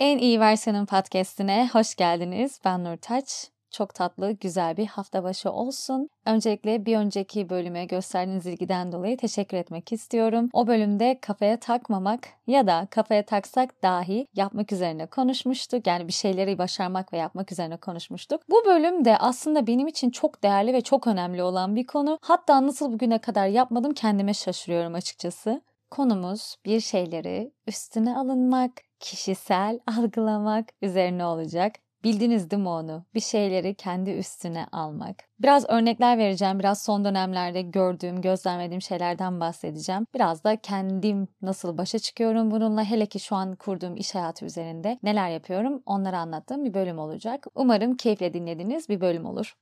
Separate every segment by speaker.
Speaker 1: En iyi versiyonun podcast'ine hoş geldiniz. Ben Nurtaç. Çok tatlı, güzel bir hafta başı olsun. Öncelikle bir önceki bölüme gösterdiğiniz ilgiden dolayı teşekkür etmek istiyorum. O bölümde kafaya takmamak ya da kafaya taksak dahi yapmak üzerine konuşmuştuk. Yani bir şeyleri başarmak ve yapmak üzerine konuşmuştuk. Bu bölümde aslında benim için çok değerli ve çok önemli olan bir konu. Hatta nasıl bugüne kadar yapmadım kendime şaşırıyorum açıkçası. Konumuz bir şeyleri üstüne alınmak, kişisel algılamak üzerine olacak. Bildiniz değil mi onu? Bir şeyleri kendi üstüne almak. Biraz örnekler vereceğim. Biraz son dönemlerde gördüğüm, gözlemlediğim şeylerden bahsedeceğim. Biraz da kendim nasıl başa çıkıyorum bununla. Hele ki şu an kurduğum iş hayatı üzerinde neler yapıyorum onları anlattığım bir bölüm olacak. Umarım keyifle dinlediğiniz bir bölüm olur.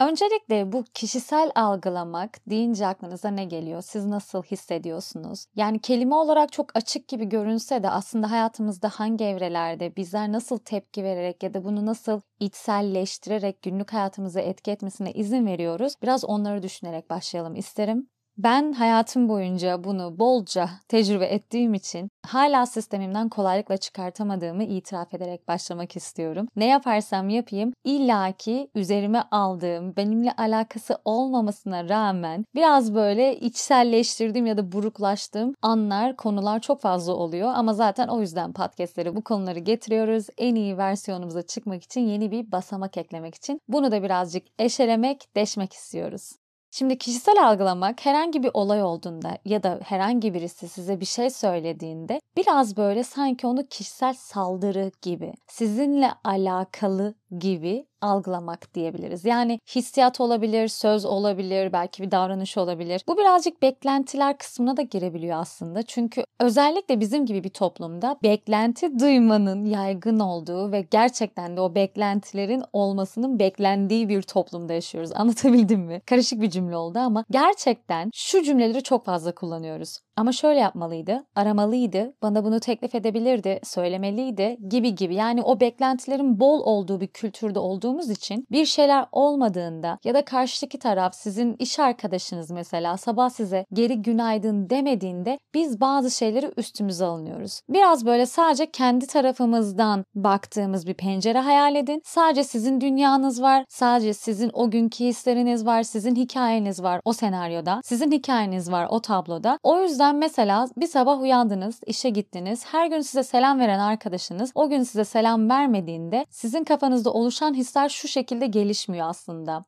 Speaker 1: Öncelikle bu kişisel algılamak deyince aklınıza ne geliyor? Siz nasıl hissediyorsunuz? Yani kelime olarak çok açık gibi görünse de aslında hayatımızda hangi evrelerde bizler nasıl tepki vererek ya da bunu nasıl içselleştirerek günlük hayatımıza etki etmesine izin veriyoruz? Biraz onları düşünerek başlayalım isterim. Ben hayatım boyunca bunu bolca tecrübe ettiğim için hala sistemimden kolaylıkla çıkartamadığımı itiraf ederek başlamak istiyorum. Ne yaparsam yapayım illaki üzerime aldığım, benimle alakası olmamasına rağmen biraz böyle içselleştirdiğim ya da buruklaştığım anlar, konular çok fazla oluyor. Ama zaten o yüzden podcastleri bu konuları getiriyoruz. En iyi versiyonumuza çıkmak için yeni bir basamak eklemek için. Bunu da birazcık eşelemek, deşmek istiyoruz. Şimdi kişisel algılamak herhangi bir olay olduğunda ya da herhangi birisi size bir şey söylediğinde biraz böyle sanki onu kişisel saldırı gibi, sizinle alakalı gibi algılamak diyebiliriz. Yani hissiyat olabilir, söz olabilir, belki bir davranış olabilir. Bu birazcık beklentiler kısmına da girebiliyor aslında. Çünkü özellikle bizim gibi bir toplumda beklenti duymanın yaygın olduğu ve gerçekten de o beklentilerin olmasının beklendiği bir toplumda yaşıyoruz. Anlatabildim mi? Karışık bir cümle oldu ama gerçekten şu cümleleri çok fazla kullanıyoruz. Ama şöyle yapmalıydı, aramalıydı, bana bunu teklif edebilirdi, söylemeliydi gibi gibi. Yani o beklentilerin bol olduğu bir kültürde olduğumuz için bir şeyler olmadığında ya da karşıdaki taraf sizin iş arkadaşınız mesela sabah size geri günaydın demediğinde biz bazı şeyleri üstümüze alınıyoruz. Biraz böyle sadece kendi tarafımızdan baktığımız bir pencere hayal edin. Sadece sizin dünyanız var, sadece sizin o günkü hisleriniz var, sizin hikayeniz var o senaryoda, sizin hikayeniz var o tabloda. O yüzden mesela bir sabah uyandınız, işe gittiniz. Her gün size selam veren arkadaşınız o gün size selam vermediğinde sizin kafanızda oluşan hisler şu şekilde gelişmiyor aslında.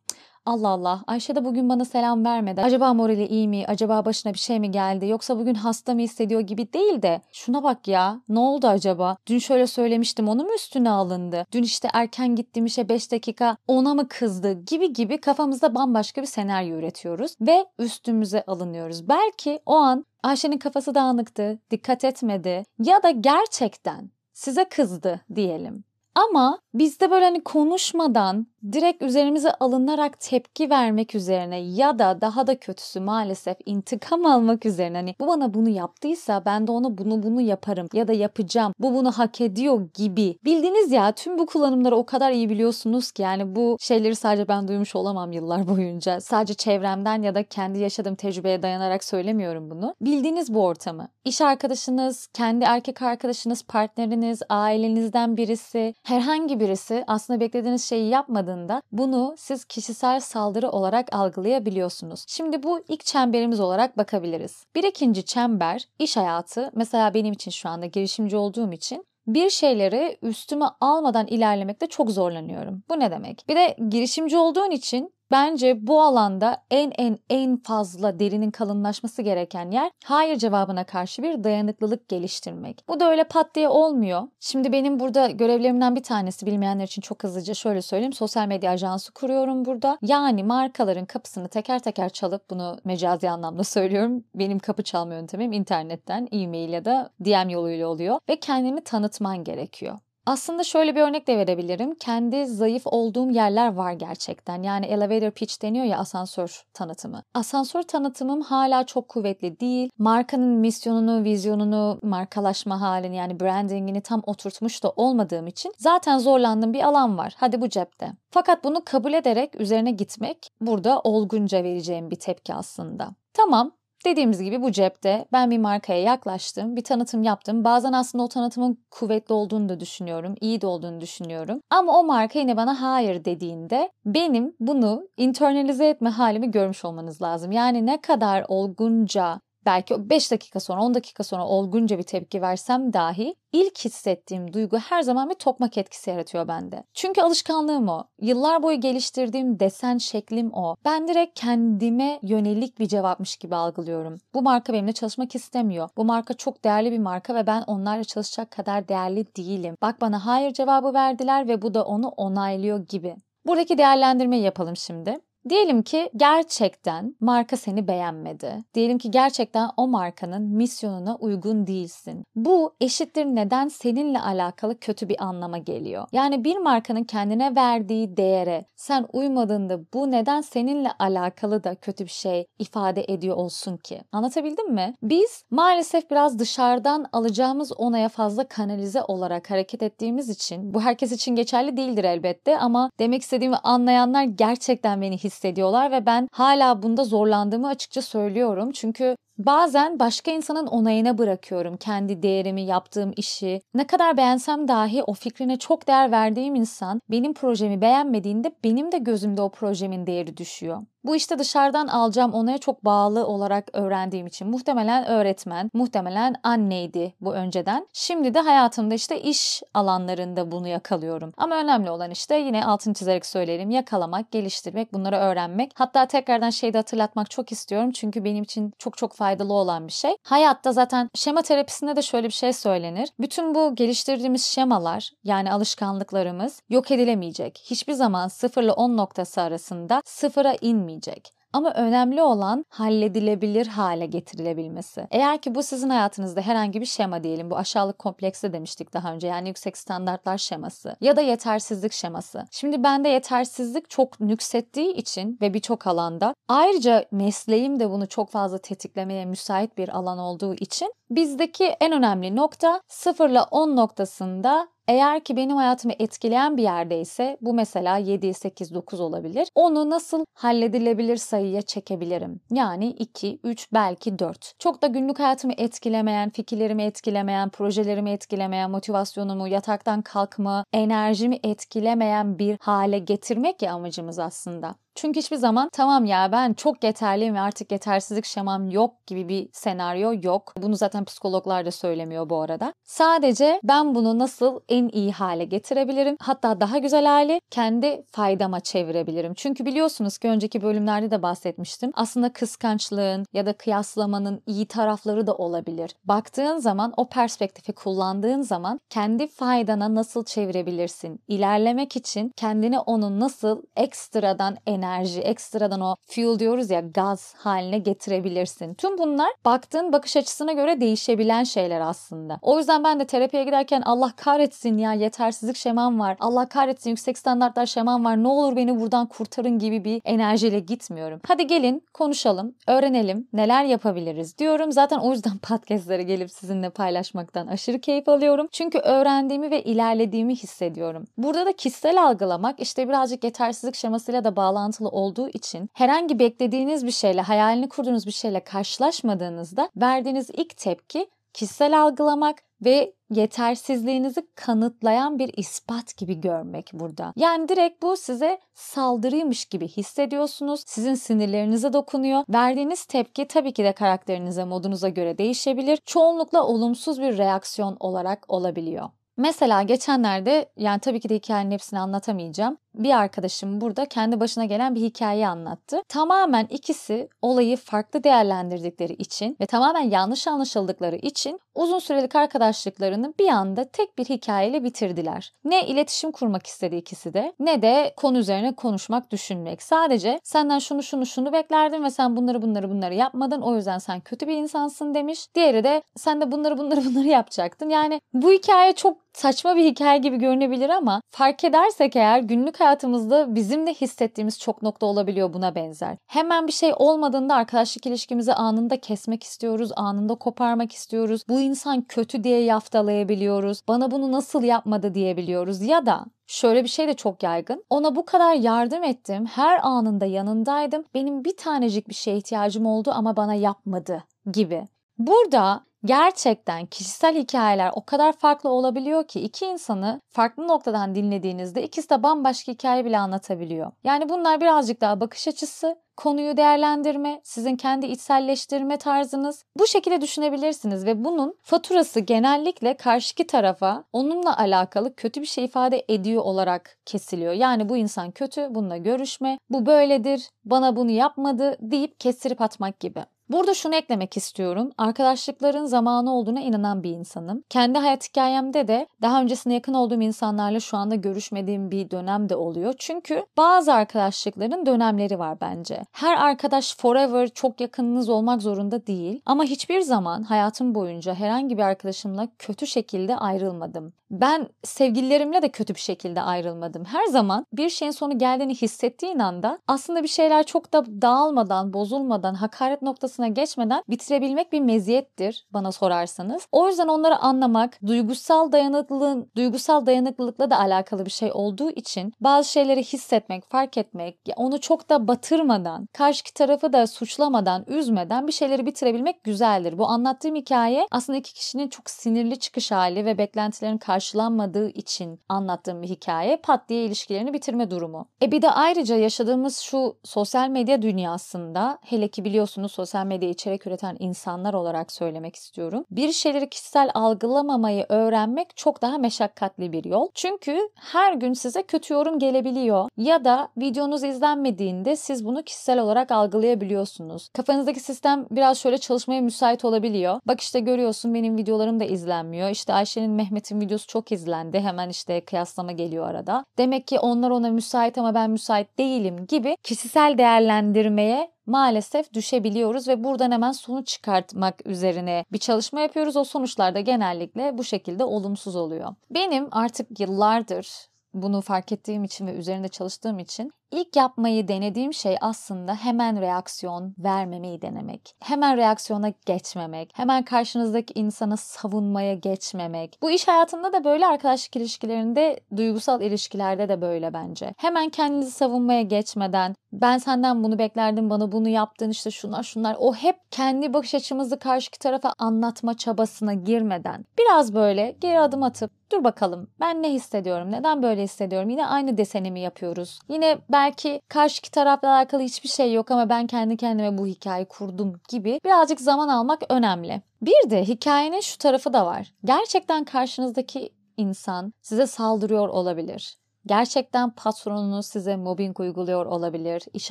Speaker 1: Allah Allah Ayşe de bugün bana selam vermedi. Acaba morali iyi mi? Acaba başına bir şey mi geldi? Yoksa bugün hasta mı hissediyor gibi değil de şuna bak ya ne oldu acaba? Dün şöyle söylemiştim onu mu üstüne alındı? Dün işte erken gittim işe 5 dakika ona mı kızdı? Gibi gibi kafamızda bambaşka bir senaryo üretiyoruz ve üstümüze alınıyoruz. Belki o an Ayşe'nin kafası dağınıktı, dikkat etmedi ya da gerçekten size kızdı diyelim. Ama bizde böyle hani konuşmadan direkt üzerimize alınarak tepki vermek üzerine ya da daha da kötüsü maalesef intikam almak üzerine hani bu bana bunu yaptıysa ben de ona bunu bunu yaparım ya da yapacağım. Bu bunu hak ediyor gibi. Bildiğiniz ya tüm bu kullanımları o kadar iyi biliyorsunuz ki yani bu şeyleri sadece ben duymuş olamam yıllar boyunca. Sadece çevremden ya da kendi yaşadığım tecrübeye dayanarak söylemiyorum bunu. Bildiğiniz bu ortamı. İş arkadaşınız, kendi erkek arkadaşınız, partneriniz, ailenizden birisi, herhangi birisi aslında beklediğiniz şeyi yapmadı yapıldığında bunu siz kişisel saldırı olarak algılayabiliyorsunuz. Şimdi bu ilk çemberimiz olarak bakabiliriz. Bir ikinci çember iş hayatı. Mesela benim için şu anda girişimci olduğum için bir şeyleri üstüme almadan ilerlemekte çok zorlanıyorum. Bu ne demek? Bir de girişimci olduğun için Bence bu alanda en en en fazla derinin kalınlaşması gereken yer hayır cevabına karşı bir dayanıklılık geliştirmek. Bu da öyle pat diye olmuyor. Şimdi benim burada görevlerimden bir tanesi bilmeyenler için çok hızlıca şöyle söyleyeyim. Sosyal medya ajansı kuruyorum burada. Yani markaların kapısını teker teker çalıp bunu mecazi anlamda söylüyorum. Benim kapı çalma yöntemim internetten, e-mail ya da DM yoluyla oluyor ve kendimi tanıtman gerekiyor. Aslında şöyle bir örnek de verebilirim. Kendi zayıf olduğum yerler var gerçekten. Yani elevator pitch deniyor ya asansör tanıtımı. Asansör tanıtımım hala çok kuvvetli değil. Markanın misyonunu, vizyonunu, markalaşma halini yani brandingini tam oturtmuş da olmadığım için zaten zorlandığım bir alan var. Hadi bu cepte. Fakat bunu kabul ederek üzerine gitmek burada olgunca vereceğim bir tepki aslında. Tamam Dediğimiz gibi bu cepte ben bir markaya yaklaştım, bir tanıtım yaptım. Bazen aslında o tanıtımın kuvvetli olduğunu da düşünüyorum, iyi de olduğunu düşünüyorum. Ama o marka yine bana hayır dediğinde benim bunu internalize etme halimi görmüş olmanız lazım. Yani ne kadar olgunca belki 5 dakika sonra 10 dakika sonra olgunca bir tepki versem dahi ilk hissettiğim duygu her zaman bir tokmak etkisi yaratıyor bende. Çünkü alışkanlığım o. Yıllar boyu geliştirdiğim desen şeklim o. Ben direkt kendime yönelik bir cevapmış gibi algılıyorum. Bu marka benimle çalışmak istemiyor. Bu marka çok değerli bir marka ve ben onlarla çalışacak kadar değerli değilim. Bak bana hayır cevabı verdiler ve bu da onu onaylıyor gibi. Buradaki değerlendirmeyi yapalım şimdi. Diyelim ki gerçekten marka seni beğenmedi. Diyelim ki gerçekten o markanın misyonuna uygun değilsin. Bu eşittir neden seninle alakalı kötü bir anlama geliyor. Yani bir markanın kendine verdiği değere sen uymadığında bu neden seninle alakalı da kötü bir şey ifade ediyor olsun ki? Anlatabildim mi? Biz maalesef biraz dışarıdan alacağımız onaya fazla kanalize olarak hareket ettiğimiz için bu herkes için geçerli değildir elbette ama demek istediğimi anlayanlar gerçekten beni hissediyor hissediyorlar ve ben hala bunda zorlandığımı açıkça söylüyorum. Çünkü Bazen başka insanın onayına bırakıyorum kendi değerimi, yaptığım işi. Ne kadar beğensem dahi o fikrine çok değer verdiğim insan benim projemi beğenmediğinde benim de gözümde o projemin değeri düşüyor. Bu işte dışarıdan alacağım onaya çok bağlı olarak öğrendiğim için muhtemelen öğretmen, muhtemelen anneydi bu önceden. Şimdi de hayatımda işte iş alanlarında bunu yakalıyorum. Ama önemli olan işte yine altını çizerek söyleyelim yakalamak, geliştirmek, bunları öğrenmek. Hatta tekrardan şeyi de hatırlatmak çok istiyorum çünkü benim için çok çok faydalı olan bir şey. Hayatta zaten şema terapisinde de şöyle bir şey söylenir. Bütün bu geliştirdiğimiz şemalar yani alışkanlıklarımız yok edilemeyecek. Hiçbir zaman 0 ile 10 noktası arasında sıfıra inmeyecek. Ama önemli olan halledilebilir hale getirilebilmesi. Eğer ki bu sizin hayatınızda herhangi bir şema diyelim. Bu aşağılık kompleksi demiştik daha önce. Yani yüksek standartlar şeması ya da yetersizlik şeması. Şimdi bende yetersizlik çok nüksettiği için ve birçok alanda ayrıca mesleğim de bunu çok fazla tetiklemeye müsait bir alan olduğu için bizdeki en önemli nokta 0 ile 10 noktasında eğer ki benim hayatımı etkileyen bir yerdeyse bu mesela 7, 8, 9 olabilir. Onu nasıl halledilebilir sayıya çekebilirim? Yani 2, 3 belki 4. Çok da günlük hayatımı etkilemeyen, fikirlerimi etkilemeyen, projelerimi etkilemeyen, motivasyonumu, yataktan kalkma, enerjimi etkilemeyen bir hale getirmek ya amacımız aslında. Çünkü hiçbir zaman tamam ya ben çok yeterliyim ve artık yetersizlik şemam yok gibi bir senaryo yok. Bunu zaten psikologlar da söylemiyor bu arada. Sadece ben bunu nasıl en iyi hale getirebilirim? Hatta daha güzel hali kendi faydama çevirebilirim. Çünkü biliyorsunuz ki önceki bölümlerde de bahsetmiştim. Aslında kıskançlığın ya da kıyaslamanın iyi tarafları da olabilir. Baktığın zaman o perspektifi kullandığın zaman kendi faydana nasıl çevirebilirsin? İlerlemek için kendini onun nasıl ekstradan enerji enerji, ekstradan o fuel diyoruz ya gaz haline getirebilirsin. Tüm bunlar baktığın bakış açısına göre değişebilen şeyler aslında. O yüzden ben de terapiye giderken Allah kahretsin ya yetersizlik şemam var. Allah kahretsin yüksek standartlar şemam var. Ne olur beni buradan kurtarın gibi bir enerjiyle gitmiyorum. Hadi gelin konuşalım, öğrenelim, neler yapabiliriz diyorum. Zaten o yüzden podcastlere gelip sizinle paylaşmaktan aşırı keyif alıyorum. Çünkü öğrendiğimi ve ilerlediğimi hissediyorum. Burada da kişisel algılamak işte birazcık yetersizlik şemasıyla da bağlantılı bağlantılı olduğu için herhangi beklediğiniz bir şeyle, hayalini kurduğunuz bir şeyle karşılaşmadığınızda verdiğiniz ilk tepki kişisel algılamak ve yetersizliğinizi kanıtlayan bir ispat gibi görmek burada. Yani direkt bu size saldırıymış gibi hissediyorsunuz. Sizin sinirlerinize dokunuyor. Verdiğiniz tepki tabii ki de karakterinize, modunuza göre değişebilir. Çoğunlukla olumsuz bir reaksiyon olarak olabiliyor. Mesela geçenlerde yani tabii ki de hikayenin hepsini anlatamayacağım bir arkadaşım burada kendi başına gelen bir hikayeyi anlattı. Tamamen ikisi olayı farklı değerlendirdikleri için ve tamamen yanlış anlaşıldıkları için uzun sürelik arkadaşlıklarını bir anda tek bir hikayeyle bitirdiler. Ne iletişim kurmak istedi ikisi de ne de konu üzerine konuşmak, düşünmek. Sadece senden şunu şunu şunu beklerdim ve sen bunları bunları bunları yapmadın. O yüzden sen kötü bir insansın demiş. Diğeri de sen de bunları bunları bunları yapacaktın. Yani bu hikaye çok saçma bir hikaye gibi görünebilir ama fark edersek eğer günlük hayatımızda bizim de hissettiğimiz çok nokta olabiliyor buna benzer. Hemen bir şey olmadığında arkadaşlık ilişkimizi anında kesmek istiyoruz, anında koparmak istiyoruz. Bu insan kötü diye yaftalayabiliyoruz. Bana bunu nasıl yapmadı diyebiliyoruz ya da Şöyle bir şey de çok yaygın. Ona bu kadar yardım ettim. Her anında yanındaydım. Benim bir tanecik bir şeye ihtiyacım oldu ama bana yapmadı gibi. Burada gerçekten kişisel hikayeler o kadar farklı olabiliyor ki iki insanı farklı noktadan dinlediğinizde ikisi de bambaşka hikaye bile anlatabiliyor. Yani bunlar birazcık daha bakış açısı, konuyu değerlendirme, sizin kendi içselleştirme tarzınız. Bu şekilde düşünebilirsiniz ve bunun faturası genellikle karşıki tarafa onunla alakalı kötü bir şey ifade ediyor olarak kesiliyor. Yani bu insan kötü, bununla görüşme, bu böyledir, bana bunu yapmadı deyip kestirip atmak gibi. Burada şunu eklemek istiyorum. Arkadaşlıkların zamanı olduğuna inanan bir insanım. Kendi hayat hikayemde de daha öncesinde yakın olduğum insanlarla şu anda görüşmediğim bir dönem de oluyor. Çünkü bazı arkadaşlıkların dönemleri var bence. Her arkadaş forever çok yakınınız olmak zorunda değil. Ama hiçbir zaman hayatım boyunca herhangi bir arkadaşımla kötü şekilde ayrılmadım. Ben sevgililerimle de kötü bir şekilde ayrılmadım. Her zaman bir şeyin sonu geldiğini hissettiğin anda aslında bir şeyler çok da dağılmadan, bozulmadan, hakaret noktasına geçmeden bitirebilmek bir meziyettir bana sorarsanız. O yüzden onları anlamak, duygusal dayanıklılığın, duygusal dayanıklılıkla da alakalı bir şey olduğu için bazı şeyleri hissetmek, fark etmek, onu çok da batırmadan, karşı tarafı da suçlamadan, üzmeden bir şeyleri bitirebilmek güzeldir. Bu anlattığım hikaye aslında iki kişinin çok sinirli çıkış hali ve beklentilerin karşılanmadığı için anlattığım bir hikaye. Pat diye ilişkilerini bitirme durumu. E bir de ayrıca yaşadığımız şu sosyal medya dünyasında hele ki biliyorsunuz sosyal medya içerik üreten insanlar olarak söylemek istiyorum. Bir şeyleri kişisel algılamamayı öğrenmek çok daha meşakkatli bir yol. Çünkü her gün size kötü yorum gelebiliyor ya da videonuz izlenmediğinde siz bunu kişisel olarak algılayabiliyorsunuz. Kafanızdaki sistem biraz şöyle çalışmaya müsait olabiliyor. Bak işte görüyorsun benim videolarım da izlenmiyor. İşte Ayşe'nin Mehmet'in videosu çok izlendi. Hemen işte kıyaslama geliyor arada. Demek ki onlar ona müsait ama ben müsait değilim gibi kişisel değerlendirmeye maalesef düşebiliyoruz ve buradan hemen sonuç çıkartmak üzerine bir çalışma yapıyoruz. O sonuçlar da genellikle bu şekilde olumsuz oluyor. Benim artık yıllardır bunu fark ettiğim için ve üzerinde çalıştığım için İlk yapmayı denediğim şey aslında hemen reaksiyon vermemeyi denemek. Hemen reaksiyona geçmemek. Hemen karşınızdaki insana savunmaya geçmemek. Bu iş hayatında da böyle arkadaşlık ilişkilerinde, duygusal ilişkilerde de böyle bence. Hemen kendinizi savunmaya geçmeden ben senden bunu beklerdim, bana bunu yaptın işte şunlar şunlar. O hep kendi bakış açımızı karşı tarafa anlatma çabasına girmeden biraz böyle geri adım atıp dur bakalım ben ne hissediyorum, neden böyle hissediyorum? Yine aynı desenimi yapıyoruz. Yine belki karşıki tarafla alakalı hiçbir şey yok ama ben kendi kendime bu hikayeyi kurdum gibi birazcık zaman almak önemli. Bir de hikayenin şu tarafı da var. Gerçekten karşınızdaki insan size saldırıyor olabilir. Gerçekten patronunuz size mobbing uyguluyor olabilir. İş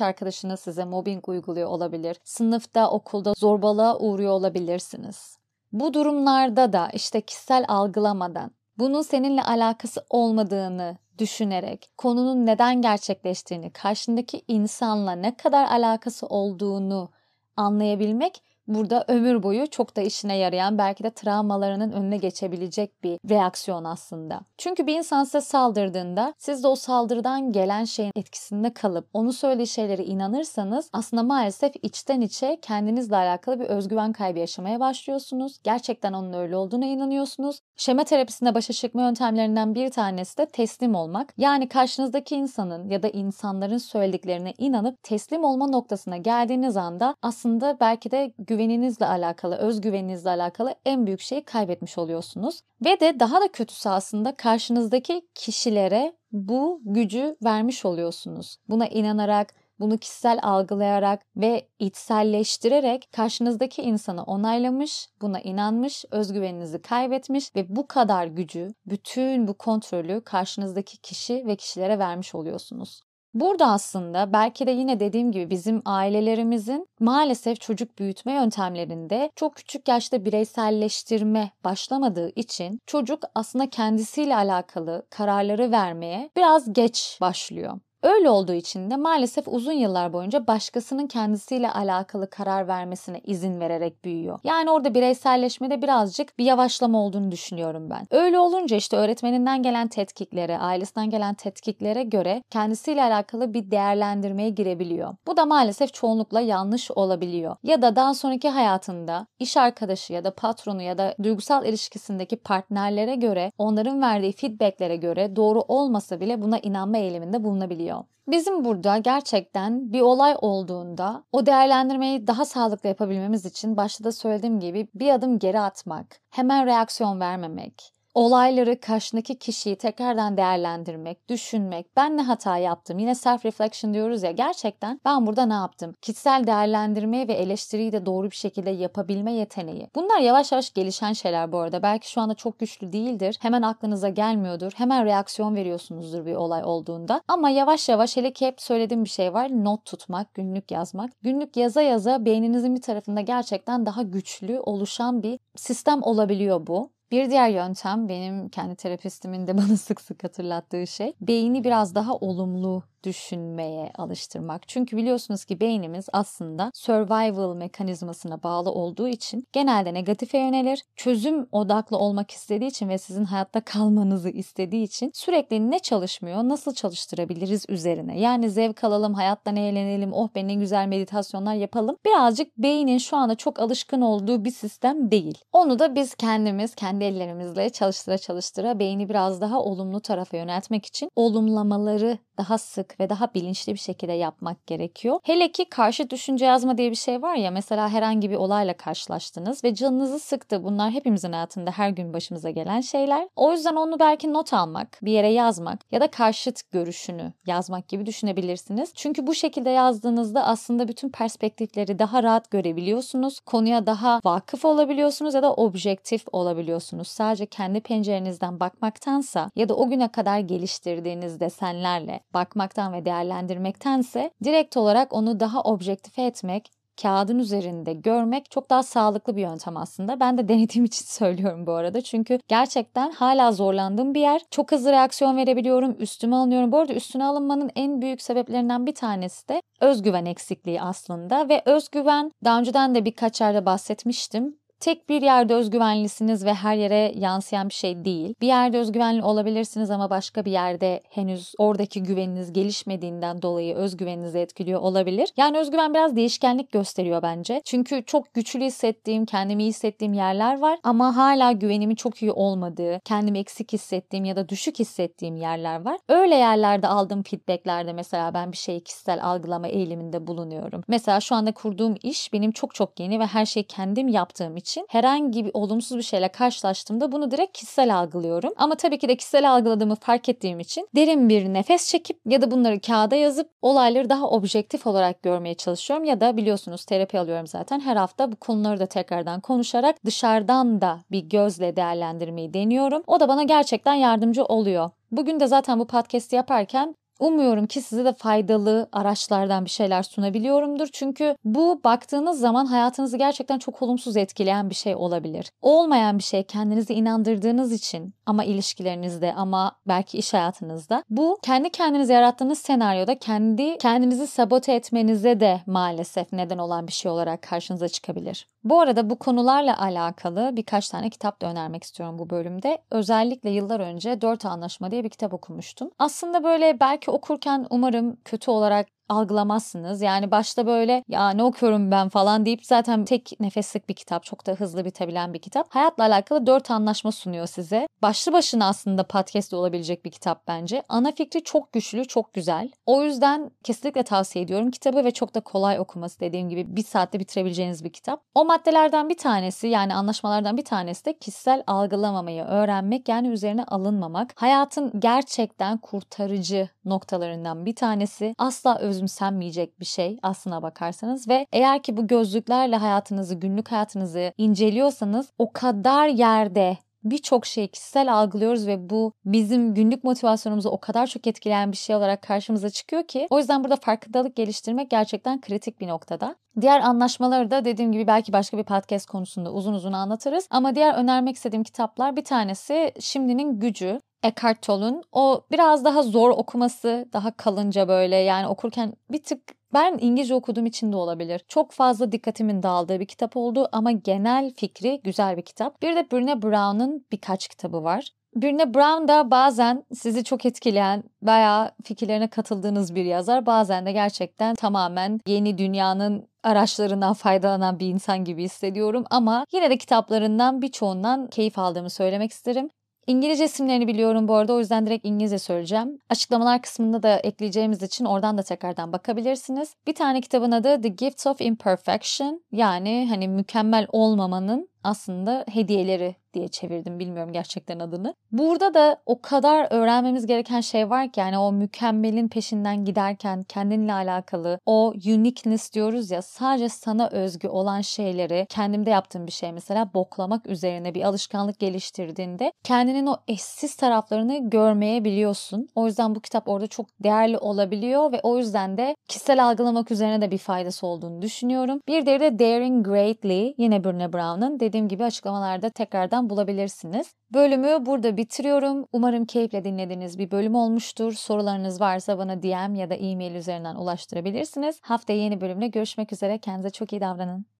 Speaker 1: arkadaşınız size mobbing uyguluyor olabilir. Sınıfta, okulda zorbalığa uğruyor olabilirsiniz. Bu durumlarda da işte kişisel algılamadan bunun seninle alakası olmadığını düşünerek, konunun neden gerçekleştiğini, karşındaki insanla ne kadar alakası olduğunu anlayabilmek burada ömür boyu çok da işine yarayan belki de travmalarının önüne geçebilecek bir reaksiyon aslında. Çünkü bir insan size saldırdığında siz de o saldırıdan gelen şeyin etkisinde kalıp onu söylediği şeylere inanırsanız aslında maalesef içten içe kendinizle alakalı bir özgüven kaybı yaşamaya başlıyorsunuz. Gerçekten onun öyle olduğuna inanıyorsunuz. Şema terapisinde başa çıkma yöntemlerinden bir tanesi de teslim olmak. Yani karşınızdaki insanın ya da insanların söylediklerine inanıp teslim olma noktasına geldiğiniz anda aslında belki de güveninizle alakalı, özgüveninizle alakalı en büyük şeyi kaybetmiş oluyorsunuz. Ve de daha da kötüsü aslında karşınızdaki kişilere bu gücü vermiş oluyorsunuz. Buna inanarak, bunu kişisel algılayarak ve içselleştirerek karşınızdaki insanı onaylamış, buna inanmış, özgüveninizi kaybetmiş ve bu kadar gücü, bütün bu kontrolü karşınızdaki kişi ve kişilere vermiş oluyorsunuz. Burada aslında belki de yine dediğim gibi bizim ailelerimizin maalesef çocuk büyütme yöntemlerinde çok küçük yaşta bireyselleştirme başlamadığı için çocuk aslında kendisiyle alakalı kararları vermeye biraz geç başlıyor. Öyle olduğu için de maalesef uzun yıllar boyunca başkasının kendisiyle alakalı karar vermesine izin vererek büyüyor. Yani orada bireyselleşmede birazcık bir yavaşlama olduğunu düşünüyorum ben. Öyle olunca işte öğretmeninden gelen tetkiklere, ailesinden gelen tetkiklere göre kendisiyle alakalı bir değerlendirmeye girebiliyor. Bu da maalesef çoğunlukla yanlış olabiliyor. Ya da daha sonraki hayatında iş arkadaşı ya da patronu ya da duygusal ilişkisindeki partnerlere göre onların verdiği feedbacklere göre doğru olmasa bile buna inanma eğiliminde bulunabiliyor. Bizim burada gerçekten bir olay olduğunda o değerlendirmeyi daha sağlıklı yapabilmemiz için başta da söylediğim gibi bir adım geri atmak, hemen reaksiyon vermemek, olayları karşındaki kişiyi tekrardan değerlendirmek, düşünmek, ben ne hata yaptım? Yine self reflection diyoruz ya gerçekten ben burada ne yaptım? Kişisel değerlendirmeyi ve eleştiriyi de doğru bir şekilde yapabilme yeteneği. Bunlar yavaş yavaş gelişen şeyler bu arada. Belki şu anda çok güçlü değildir. Hemen aklınıza gelmiyordur. Hemen reaksiyon veriyorsunuzdur bir olay olduğunda. Ama yavaş yavaş hele ki hep söylediğim bir şey var. Not tutmak, günlük yazmak. Günlük yaza yaza beyninizin bir tarafında gerçekten daha güçlü oluşan bir sistem olabiliyor bu. Bir diğer yöntem benim kendi terapistimin de bana sık sık hatırlattığı şey beyni biraz daha olumlu düşünmeye alıştırmak. Çünkü biliyorsunuz ki beynimiz aslında survival mekanizmasına bağlı olduğu için genelde negatife yönelir. Çözüm odaklı olmak istediği için ve sizin hayatta kalmanızı istediği için sürekli ne çalışmıyor, nasıl çalıştırabiliriz üzerine. Yani zevk alalım, hayattan eğlenelim, oh be ne güzel meditasyonlar yapalım. Birazcık beynin şu anda çok alışkın olduğu bir sistem değil. Onu da biz kendimiz, kendi ellerimizle çalıştıra çalıştıra beyni biraz daha olumlu tarafa yöneltmek için olumlamaları daha sık ve daha bilinçli bir şekilde yapmak gerekiyor. Hele ki karşı düşünce yazma diye bir şey var ya mesela herhangi bir olayla karşılaştınız ve canınızı sıktı. Bunlar hepimizin hayatında her gün başımıza gelen şeyler. O yüzden onu belki not almak, bir yere yazmak ya da karşıt görüşünü yazmak gibi düşünebilirsiniz. Çünkü bu şekilde yazdığınızda aslında bütün perspektifleri daha rahat görebiliyorsunuz. Konuya daha vakıf olabiliyorsunuz ya da objektif olabiliyorsunuz. Sadece kendi pencerenizden bakmaktansa ya da o güne kadar geliştirdiğiniz desenlerle bakmaktan ve değerlendirmektense direkt olarak onu daha objektife etmek, kağıdın üzerinde görmek çok daha sağlıklı bir yöntem aslında. Ben de denediğim için söylüyorum bu arada. Çünkü gerçekten hala zorlandığım bir yer. Çok hızlı reaksiyon verebiliyorum, üstüme alınıyorum. Bu arada üstüne alınmanın en büyük sebeplerinden bir tanesi de özgüven eksikliği aslında. Ve özgüven daha önceden de birkaç yerde bahsetmiştim tek bir yerde özgüvenlisiniz ve her yere yansıyan bir şey değil. Bir yerde özgüvenli olabilirsiniz ama başka bir yerde henüz oradaki güveniniz gelişmediğinden dolayı özgüveninizi etkiliyor olabilir. Yani özgüven biraz değişkenlik gösteriyor bence. Çünkü çok güçlü hissettiğim, kendimi hissettiğim yerler var ama hala güvenimi çok iyi olmadığı, kendimi eksik hissettiğim ya da düşük hissettiğim yerler var. Öyle yerlerde aldığım feedbacklerde mesela ben bir şeyi kişisel algılama eğiliminde bulunuyorum. Mesela şu anda kurduğum iş benim çok çok yeni ve her şeyi kendim yaptığım için için herhangi bir olumsuz bir şeyle karşılaştığımda bunu direkt kişisel algılıyorum. Ama tabii ki de kişisel algıladığımı fark ettiğim için derin bir nefes çekip ya da bunları kağıda yazıp olayları daha objektif olarak görmeye çalışıyorum. Ya da biliyorsunuz terapi alıyorum zaten. Her hafta bu konuları da tekrardan konuşarak dışarıdan da bir gözle değerlendirmeyi deniyorum. O da bana gerçekten yardımcı oluyor. Bugün de zaten bu podcast'i yaparken Umuyorum ki size de faydalı araçlardan bir şeyler sunabiliyorumdur. Çünkü bu baktığınız zaman hayatınızı gerçekten çok olumsuz etkileyen bir şey olabilir. Olmayan bir şey kendinizi inandırdığınız için ama ilişkilerinizde ama belki iş hayatınızda bu kendi kendinize yarattığınız senaryoda kendi kendinizi sabote etmenize de maalesef neden olan bir şey olarak karşınıza çıkabilir. Bu arada bu konularla alakalı birkaç tane kitap da önermek istiyorum bu bölümde. Özellikle yıllar önce Dört Anlaşma diye bir kitap okumuştum. Aslında böyle belki okurken umarım kötü olarak algılamazsınız. Yani başta böyle ya ne okuyorum ben falan deyip zaten tek nefeslik bir kitap. Çok da hızlı bitebilen bir kitap. Hayatla alakalı dört anlaşma sunuyor size. Başlı başına aslında podcast olabilecek bir kitap bence. Ana fikri çok güçlü, çok güzel. O yüzden kesinlikle tavsiye ediyorum kitabı ve çok da kolay okuması dediğim gibi bir saatte bitirebileceğiniz bir kitap. O maddelerden bir tanesi yani anlaşmalardan bir tanesi de kişisel algılamamayı öğrenmek yani üzerine alınmamak. Hayatın gerçekten kurtarıcı noktalarından bir tanesi. Asla öz özümsenmeyecek bir şey aslına bakarsanız ve eğer ki bu gözlüklerle hayatınızı, günlük hayatınızı inceliyorsanız o kadar yerde birçok şeyi kişisel algılıyoruz ve bu bizim günlük motivasyonumuzu o kadar çok etkileyen bir şey olarak karşımıza çıkıyor ki o yüzden burada farkındalık geliştirmek gerçekten kritik bir noktada. Diğer anlaşmaları da dediğim gibi belki başka bir podcast konusunda uzun uzun anlatırız ama diğer önermek istediğim kitaplar bir tanesi Şimdinin Gücü Eckhart Tolle'un. O biraz daha zor okuması, daha kalınca böyle yani okurken bir tık ben İngilizce okuduğum için de olabilir. Çok fazla dikkatimin dağıldığı bir kitap oldu ama genel fikri güzel bir kitap. Bir de Brené Brown'un birkaç kitabı var. Birine Brown da bazen sizi çok etkileyen veya fikirlerine katıldığınız bir yazar. Bazen de gerçekten tamamen yeni dünyanın araçlarından faydalanan bir insan gibi hissediyorum. Ama yine de kitaplarından birçoğundan keyif aldığımı söylemek isterim. İngilizce isimlerini biliyorum bu arada o yüzden direkt İngilizce söyleyeceğim. Açıklamalar kısmında da ekleyeceğimiz için oradan da tekrardan bakabilirsiniz. Bir tane kitabın adı The Gift of Imperfection yani hani mükemmel olmamanın aslında hediyeleri diye çevirdim bilmiyorum gerçekten adını. Burada da o kadar öğrenmemiz gereken şey var ki yani o mükemmelin peşinden giderken kendinle alakalı o uniqueness diyoruz ya sadece sana özgü olan şeyleri kendimde yaptığım bir şey mesela boklamak üzerine bir alışkanlık geliştirdiğinde kendinin o eşsiz taraflarını görmeyebiliyorsun. O yüzden bu kitap orada çok değerli olabiliyor ve o yüzden de kişisel algılamak üzerine de bir faydası olduğunu düşünüyorum. Bir diğeri de Daring Greatly yine Brené Brown'un dediğim gibi açıklamalarda tekrardan bulabilirsiniz. Bölümü burada bitiriyorum. Umarım keyifle dinlediğiniz bir bölüm olmuştur. Sorularınız varsa bana DM ya da e-mail üzerinden ulaştırabilirsiniz. Haftaya yeni bölümle görüşmek üzere. Kendinize çok iyi davranın.